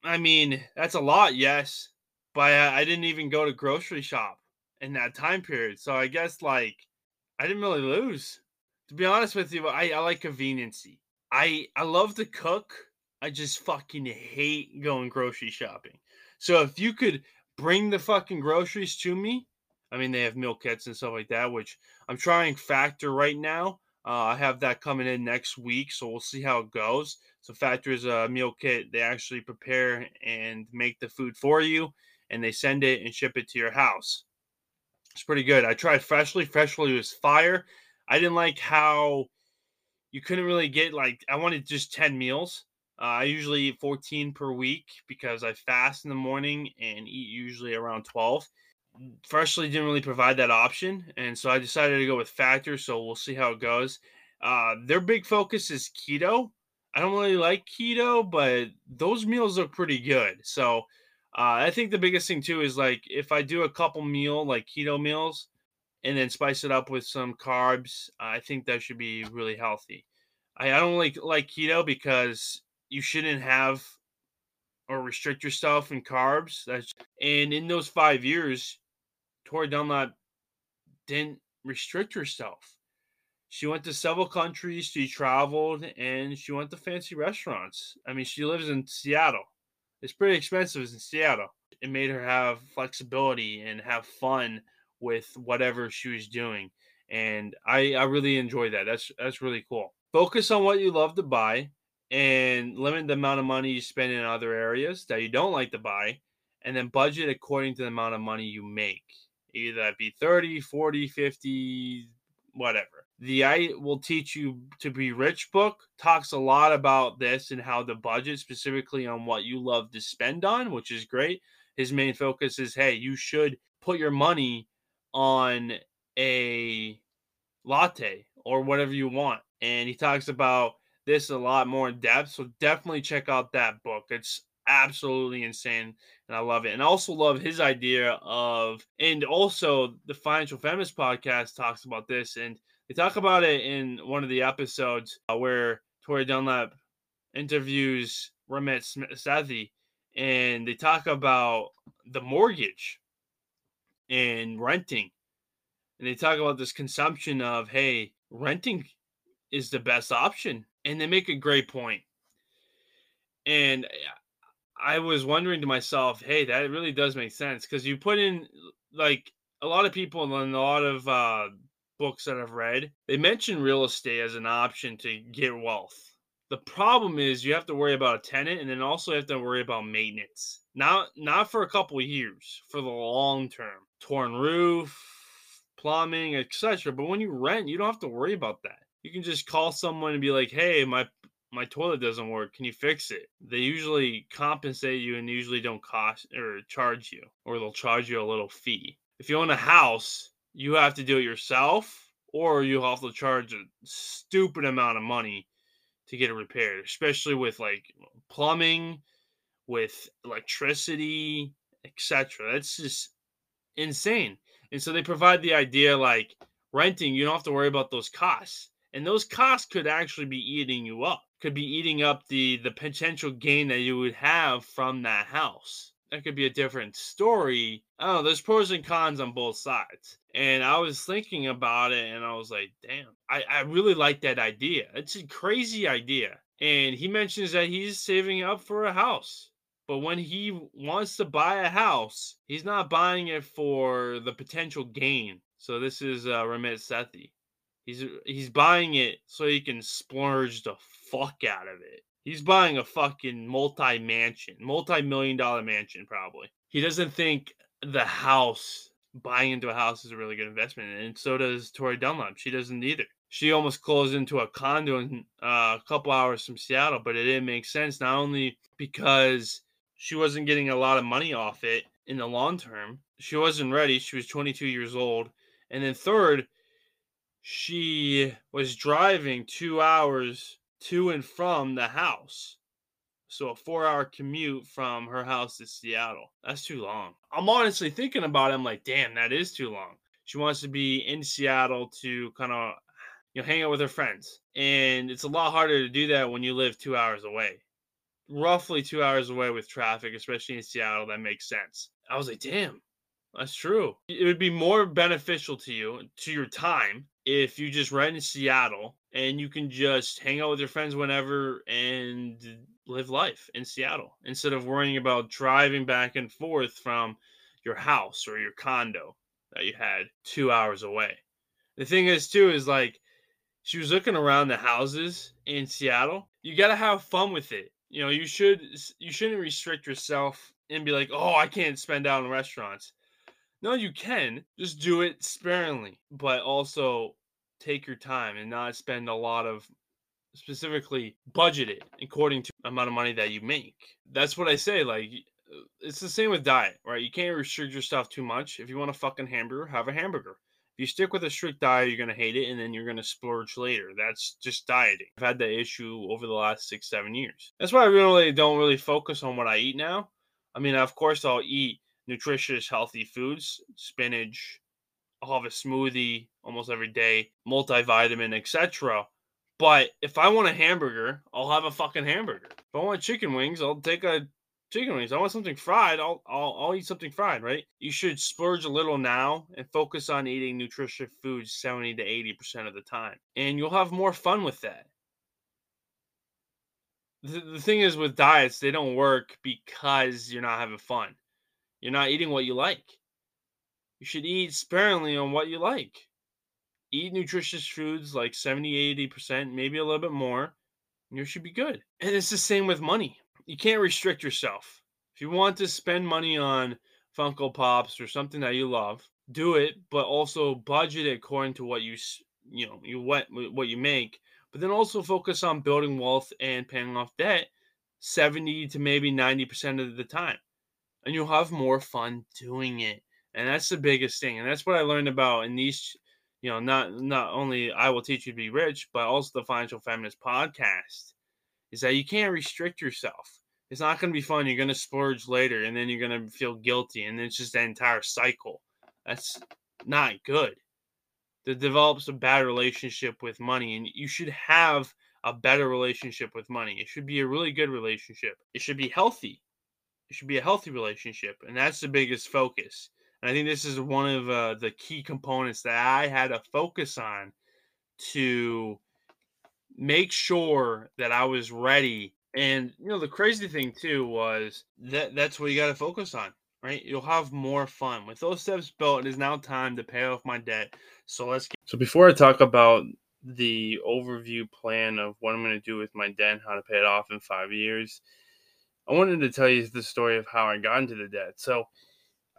I mean, that's a lot, yes, but I, I didn't even go to grocery shop in that time period. So I guess like I didn't really lose. To be honest with you, I, I like conveniency. I I love to cook. I just fucking hate going grocery shopping. So if you could bring the fucking groceries to me, I mean they have meal kits and stuff like that, which I'm trying Factor right now. Uh, I have that coming in next week, so we'll see how it goes. So Factor is a meal kit. They actually prepare and make the food for you, and they send it and ship it to your house. It's pretty good. I tried Freshly. Freshly was fire. I didn't like how you couldn't really get like I wanted just 10 meals. Uh, I usually eat 14 per week because I fast in the morning and eat usually around 12. Freshly didn't really provide that option, and so I decided to go with Factor. So we'll see how it goes. Uh, their big focus is keto. I don't really like keto, but those meals look pretty good. So uh, I think the biggest thing too is like if I do a couple meal like keto meals and then spice it up with some carbs, I think that should be really healthy. I, I don't like like keto because you shouldn't have or restrict yourself in carbs. That's and in those five years, Tori Dunlap didn't restrict herself. She went to several countries, she traveled, and she went to fancy restaurants. I mean, she lives in Seattle. It's pretty expensive in Seattle. It made her have flexibility and have fun with whatever she was doing. And I, I really enjoy that. That's that's really cool. Focus on what you love to buy and limit the amount of money you spend in other areas that you don't like to buy and then budget according to the amount of money you make either that be 30 40 50 whatever the i will teach you to be rich book talks a lot about this and how the budget specifically on what you love to spend on which is great his main focus is hey you should put your money on a latte or whatever you want and he talks about this a lot more in depth. So definitely check out that book. It's absolutely insane and I love it. And I also love his idea of and also the Financial Feminist podcast talks about this and they talk about it in one of the episodes uh, where Tori Dunlap interviews Ramit Sethi and they talk about the mortgage and renting. And they talk about this consumption of hey, renting is the best option and they make a great point. And I was wondering to myself, hey, that really does make sense because you put in like a lot of people and a lot of uh, books that I've read, they mention real estate as an option to get wealth. The problem is you have to worry about a tenant and then also have to worry about maintenance. Not not for a couple years, for the long term. Torn roof, plumbing, etc. But when you rent, you don't have to worry about that you can just call someone and be like, "Hey, my my toilet doesn't work. Can you fix it?" They usually compensate you and usually don't cost or charge you, or they'll charge you a little fee. If you own a house, you have to do it yourself, or you have to charge a stupid amount of money to get it repaired, especially with like plumbing, with electricity, etc. That's just insane. And so they provide the idea like renting, you don't have to worry about those costs and those costs could actually be eating you up could be eating up the the potential gain that you would have from that house. That could be a different story. Know there's pros and cons on both sides. And i was thinking about it and i was like damn i, I really like that idea. It's a crazy idea. And he mentions that he's saving up for a house. But when he wants to buy a house, he's not buying it for the potential gain. So this is uh, Ramit Sethi. He's he's buying it so he can splurge the fuck out of it. He's buying a fucking multi mansion, multi million dollar mansion, probably. He doesn't think the house, buying into a house, is a really good investment. And so does Tori Dunlap. She doesn't either. She almost closed into a condo in uh, a couple hours from Seattle, but it didn't make sense. Not only because she wasn't getting a lot of money off it in the long term, she wasn't ready. She was 22 years old. And then, third, she was driving two hours to and from the house. So a four hour commute from her house to Seattle. That's too long. I'm honestly thinking about it. I'm like, damn, that is too long. She wants to be in Seattle to kind of you know hang out with her friends. And it's a lot harder to do that when you live two hours away. Roughly two hours away with traffic, especially in Seattle, that makes sense. I was like, damn, that's true. It would be more beneficial to you, to your time, if you just rent in Seattle and you can just hang out with your friends whenever and live life in Seattle instead of worrying about driving back and forth from your house or your condo that you had two hours away. The thing is, too, is like she was looking around the houses in Seattle. You got to have fun with it. You know, you should you shouldn't restrict yourself and be like, "Oh, I can't spend out in restaurants." No, you can. Just do it sparingly, but also take your time and not spend a lot of specifically budget it according to amount of money that you make. That's what I say. Like uh, it's the same with diet, right? You can't restrict yourself too much. If you want a fucking hamburger, have a hamburger. If you stick with a strict diet, you're gonna hate it, and then you're gonna splurge later. That's just dieting. I've had that issue over the last six, seven years. That's why I really don't really focus on what I eat now. I mean, of course, I'll eat nutritious, healthy foods, spinach. I'll have a smoothie almost every day, multivitamin, etc. But if I want a hamburger, I'll have a fucking hamburger. If I want chicken wings, I'll take a chicken wings. I want something fried, I'll, I'll I'll eat something fried, right? You should splurge a little now and focus on eating nutritious foods 70 to 80% of the time. And you'll have more fun with that. The, the thing is with diets, they don't work because you're not having fun. You're not eating what you like. You should eat sparingly on what you like. Eat nutritious foods like 70, 80%, maybe a little bit more, and you should be good. And it's the same with money. You can't restrict yourself. If you want to spend money on Funko Pops or something that you love, do it, but also budget it according to what you you know you what what you make. But then also focus on building wealth and paying off debt 70 to maybe 90% of the time and you'll have more fun doing it. And that's the biggest thing. And that's what I learned about in these, you know, not not only I will teach you to be rich, but also the Financial Feminist podcast is that you can't restrict yourself. It's not going to be fun. You're going to splurge later and then you're going to feel guilty. And it's just that entire cycle. That's not good. That develops a bad relationship with money. And you should have a better relationship with money. It should be a really good relationship. It should be healthy it should be a healthy relationship, and that's the biggest focus. And I think this is one of uh, the key components that I had to focus on to make sure that I was ready. And you know, the crazy thing too was that that's what you got to focus on, right? You'll have more fun with those steps built. It is now time to pay off my debt. So let's. Get- so before I talk about the overview plan of what I'm going to do with my debt and how to pay it off in five years I wanted to tell you the story of how I got into the debt. So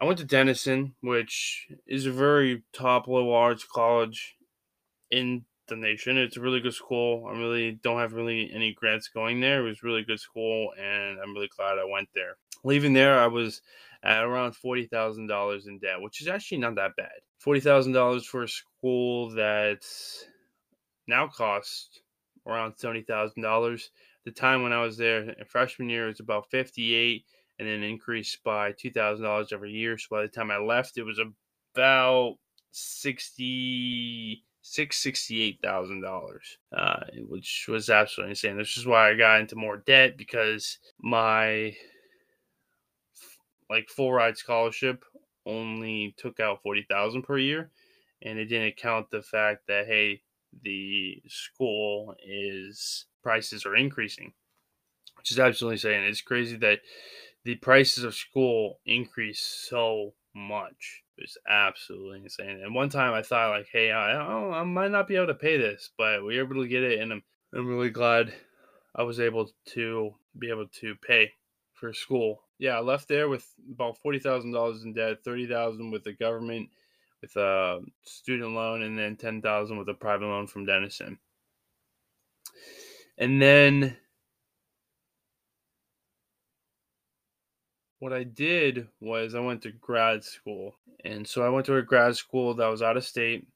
I went to Denison, which is a very top level arts college in the nation. It's a really good school. I really don't have really any regrets going there. It was really good school, and I'm really glad I went there. Leaving there, I was at around forty thousand dollars in debt, which is actually not that bad. Forty thousand dollars for a school that now costs around seventy thousand dollars the time when I was there, freshman year, it was about 58 and then increased by $2,000 every year. So by the time I left, it was about 60 six sixty eight thousand dollars, uh, which was absolutely insane. This is why I got into more debt because my like full ride scholarship only took out forty thousand per year, and it didn't count the fact that hey, the school is prices are increasing, which is absolutely saying it's crazy that the prices of school increased so much. It was absolutely insane. And one time I thought like, hey, I, I, I might not be able to pay this, but we were able to get it, and I'm I'm really glad I was able to be able to pay for school. Yeah, I left there with about forty thousand dollars in debt, thirty thousand with the government, with a student loan, and then ten thousand with a private loan from Denison. And then what I did was I went to grad school. And so I went to a grad school that was out of state,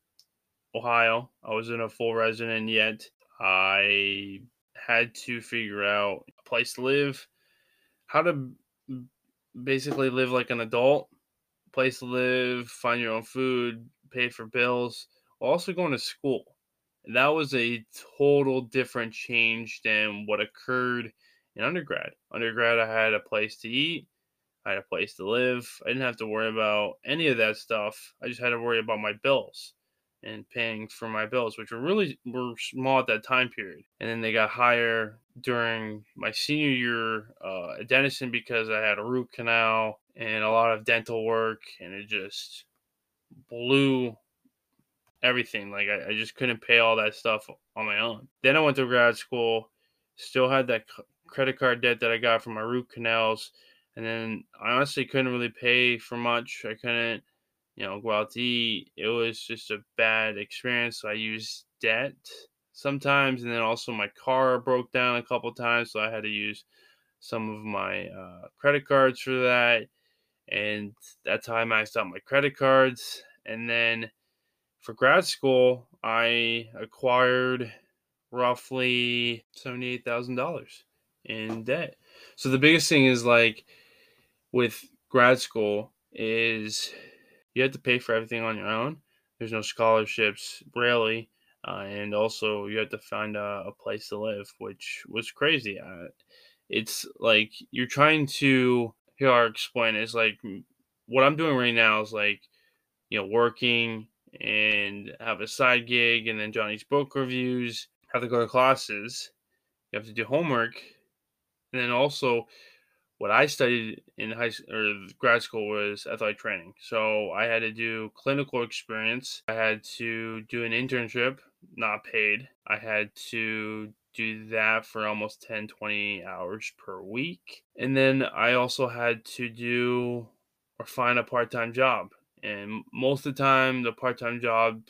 Ohio. I wasn't a full resident yet. I had to figure out a place to live, how to basically live like an adult, place to live, find your own food, pay for bills, also going to school. And that was a total different change than what occurred in undergrad. Undergrad, I had a place to eat, I had a place to live. I didn't have to worry about any of that stuff. I just had to worry about my bills and paying for my bills, which were really were small at that time period. And then they got higher during my senior year uh, at Denison because I had a root canal and a lot of dental work, and it just blew everything. Like I, I just couldn't pay all that stuff on my own. Then I went to grad school, still had that credit card debt that I got from my root canals and then I honestly couldn't really pay for much. I couldn't, you know, go out to eat. It was just a bad experience. So I used debt sometimes, and then also my car broke down a couple times, so I had to use some of my uh, credit cards for that, and that's how I maxed out my credit cards. And then for grad school, I acquired roughly seventy-eight thousand dollars in debt. So the biggest thing is like with grad school is you have to pay for everything on your own. There's no scholarships, really. uh, and also you have to find a, a, place to live, which was crazy. Uh, it's like you're trying to. Here, I'll explain. It's like what I'm doing right now is like, you know, working and have a side gig, and then Johnny's book reviews. Have to go to classes. You have to do homework, and then also what I studied in high or grad school was athletic training. So I had to do clinical experience. I had to do an internship, not paid. I had to do that for almost 10, 20 hours per week. And then I also had to do or find a part time job. And most of the time, the part time job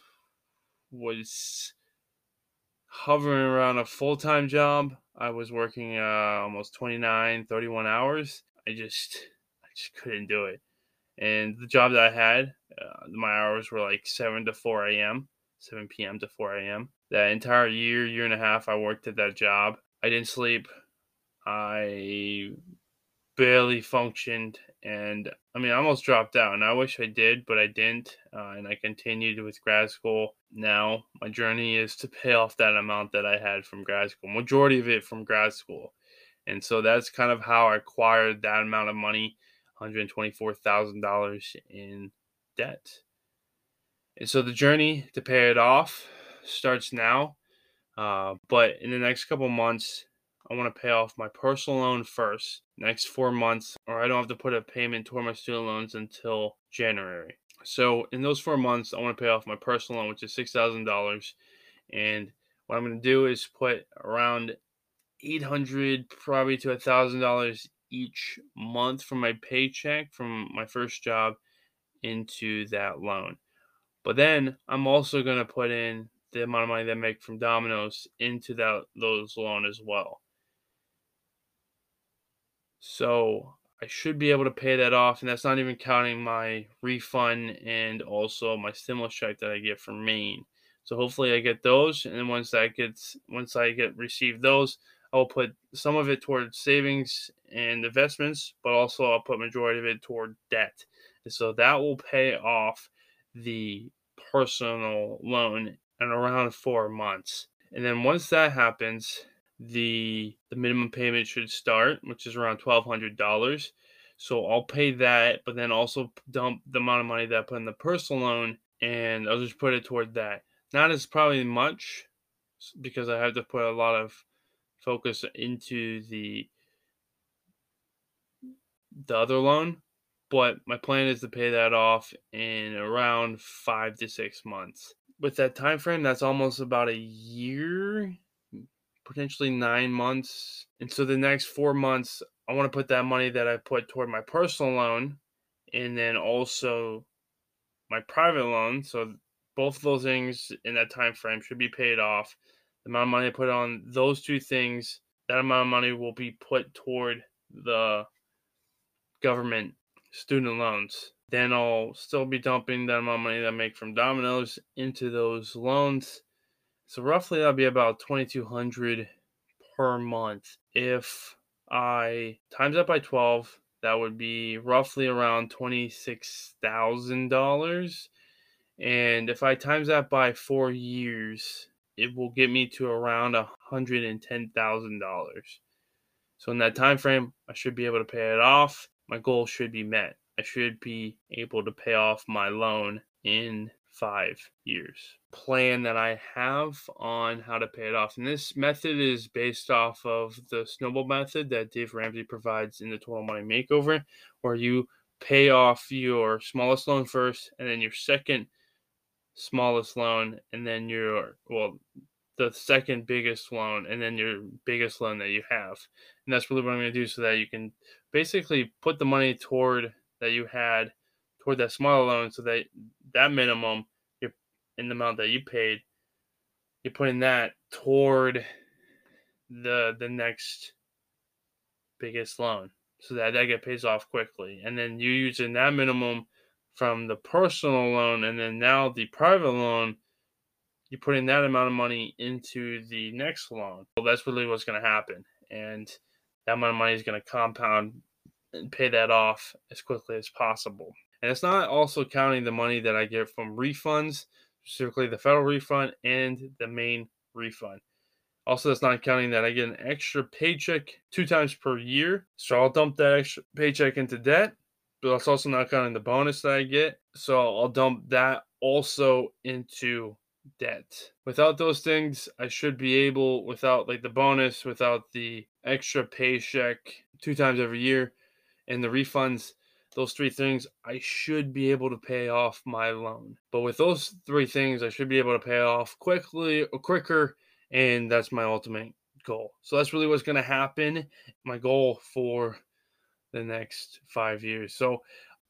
was hovering around a full time job I was working uh, almost 29, 31 hours. I just, I just couldn't do it. And the job that I had, uh, my hours were like 7 to 4 a.m., 7 p.m. to 4 a.m. That entire year, year and a half, I worked at that job. I didn't sleep. I barely functioned and I mean, I almost dropped out, and I wish I did, but I didn't. Uh, and I continued with grad school. Now, my journey is to pay off that amount that I had from grad school, majority of it from grad school. And so that's kind of how I acquired that amount of money $124,000 in debt. And so the journey to pay it off starts now. Uh, but in the next couple months, I want to pay off my personal loan first, next four months, or I don't have to put a payment toward my student loans until January. So in those four months, I want to pay off my personal loan, which is six thousand dollars, and what I'm going to do is put around eight hundred, probably to a thousand dollars each month from my paycheck from my first job into that loan. But then I'm also going to put in the amount of money that I make from Domino's into that those loan as well. So I should be able to pay that off, and that's not even counting my refund and also my stimulus check that I get from Maine. So hopefully I get those, and then once that gets once I get received those, I will put some of it towards savings and investments, but also I'll put majority of it toward debt. And so that will pay off the personal loan in around four months. And then once that happens, the the minimum payment should start, which is around twelve hundred dollars. So I'll pay that, but then also dump the amount of money that I put in the personal loan, and I'll just put it toward that. Not as probably much, because I have to put a lot of focus into the the other loan, but my plan is to pay that off in around five to six months. With that time frame, that's almost about a year, potentially nine months. And so the next four months, I want to put that money that I put toward my personal loan and then also my private loan. So both of those things in that time frame should be paid off. The amount of money I put on those two things, that amount of money will be put toward the government student loans. Then I'll still be dumping that amount of money that I make from Domino's into those loans. So roughly that'd be about twenty two hundred per month. If I times that by twelve, that would be roughly around twenty six thousand dollars. And if I times that by four years, it will get me to around a hundred and ten thousand dollars. So in that time frame, I should be able to pay it off. My goal should be met. I should be able to pay off my loan in five years. Plan that I have on how to pay it off. And this method is based off of the snowball method that Dave Ramsey provides in the Total Money Makeover, where you pay off your smallest loan first and then your second smallest loan and then your well the second biggest loan and then your biggest loan that you have. And that's really what I'm going to do so that you can basically put the money toward that you had toward that smaller loan so that that minimum you're in the amount that you paid you're putting that toward the the next biggest loan so that that get pays off quickly. And then you're using that minimum from the personal loan and then now the private loan you're putting that amount of money into the next loan. Well that's really what's going to happen. And that amount of money is going to compound and pay that off as quickly as possible and it's not also counting the money that i get from refunds specifically the federal refund and the Maine refund also, that's not counting that I get an extra paycheck two times per year. So I'll dump that extra paycheck into debt but that's also not counting the bonus that I get. So I'll dump that also into debt. Without those things, I should be able, without like the bonus, without the extra paycheck two times every year, and the refunds, those three things, I should be able to pay off my loan. But with those three things, I should be able to pay off quickly or quicker, and that's my ultimate goal. So that's really what's going to happen. My goal for the next five years. So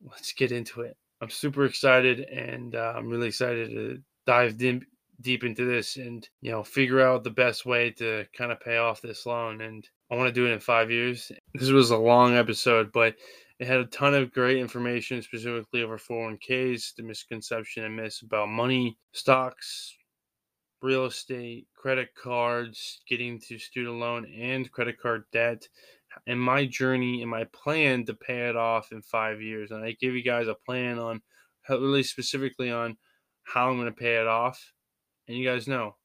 let's get into it. I'm super excited and uh, I'm really excited to dive deep, deep into this and, you know, figure out the best way to kind of pay off this loan. And I want to do it in five years. This was a long episode, but it had a ton of great information, specifically over 401ks, the misconception and myths about money, stocks, real estate, credit cards, getting to student loan and credit card debt, and my journey and my plan to pay it off in five years. And I give you guys a plan on really specifically on how I'm going to pay it off. And you guys know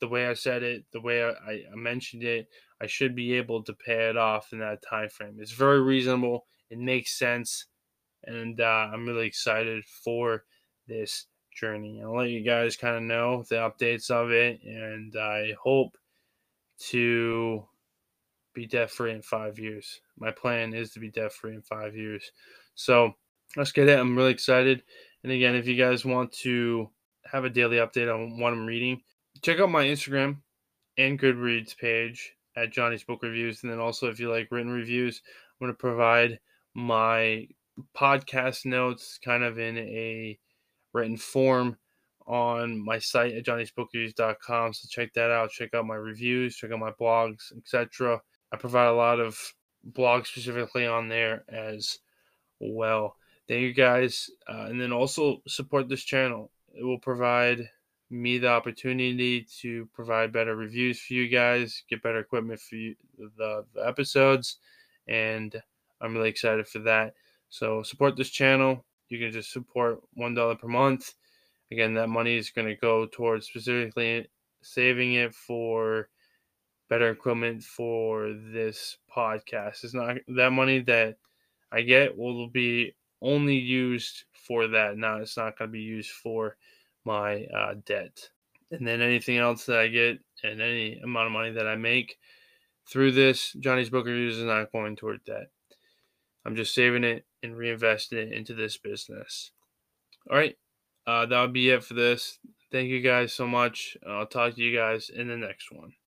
the way I said it, the way I, I mentioned it, I should be able to pay it off in that time frame. It's very reasonable. It makes sense. And uh, I'm really excited for this journey. I'll let you guys kind of know the updates of it. And I hope to be debt free in five years. My plan is to be debt free in five years. So let's get it. I'm really excited. And again, if you guys want to have a daily update on what I'm reading, check out my Instagram and Goodreads page at Johnny's Book Reviews. And then also, if you like written reviews, I'm going to provide my podcast notes kind of in a written form on my site at johnnysbookreviews.com. So check that out. Check out my reviews, check out my blogs, etc. I provide a lot of blogs specifically on there as well. Thank you guys. Uh, and then also support this channel. It will provide me the opportunity to provide better reviews for you guys, get better equipment for you, the, the episodes, and I'm really excited for that. So support this channel. You can just support one dollar per month. Again, that money is going to go towards specifically saving it for better equipment for this podcast. It's not that money that I get will be only used for that. Now it's not going to be used for my uh, debt. And then anything else that I get and any amount of money that I make through this Johnny's Book Reviews is not going toward debt. I'm just saving it and reinvesting it into this business. All right. Uh, that'll be it for this. Thank you guys so much. I'll talk to you guys in the next one.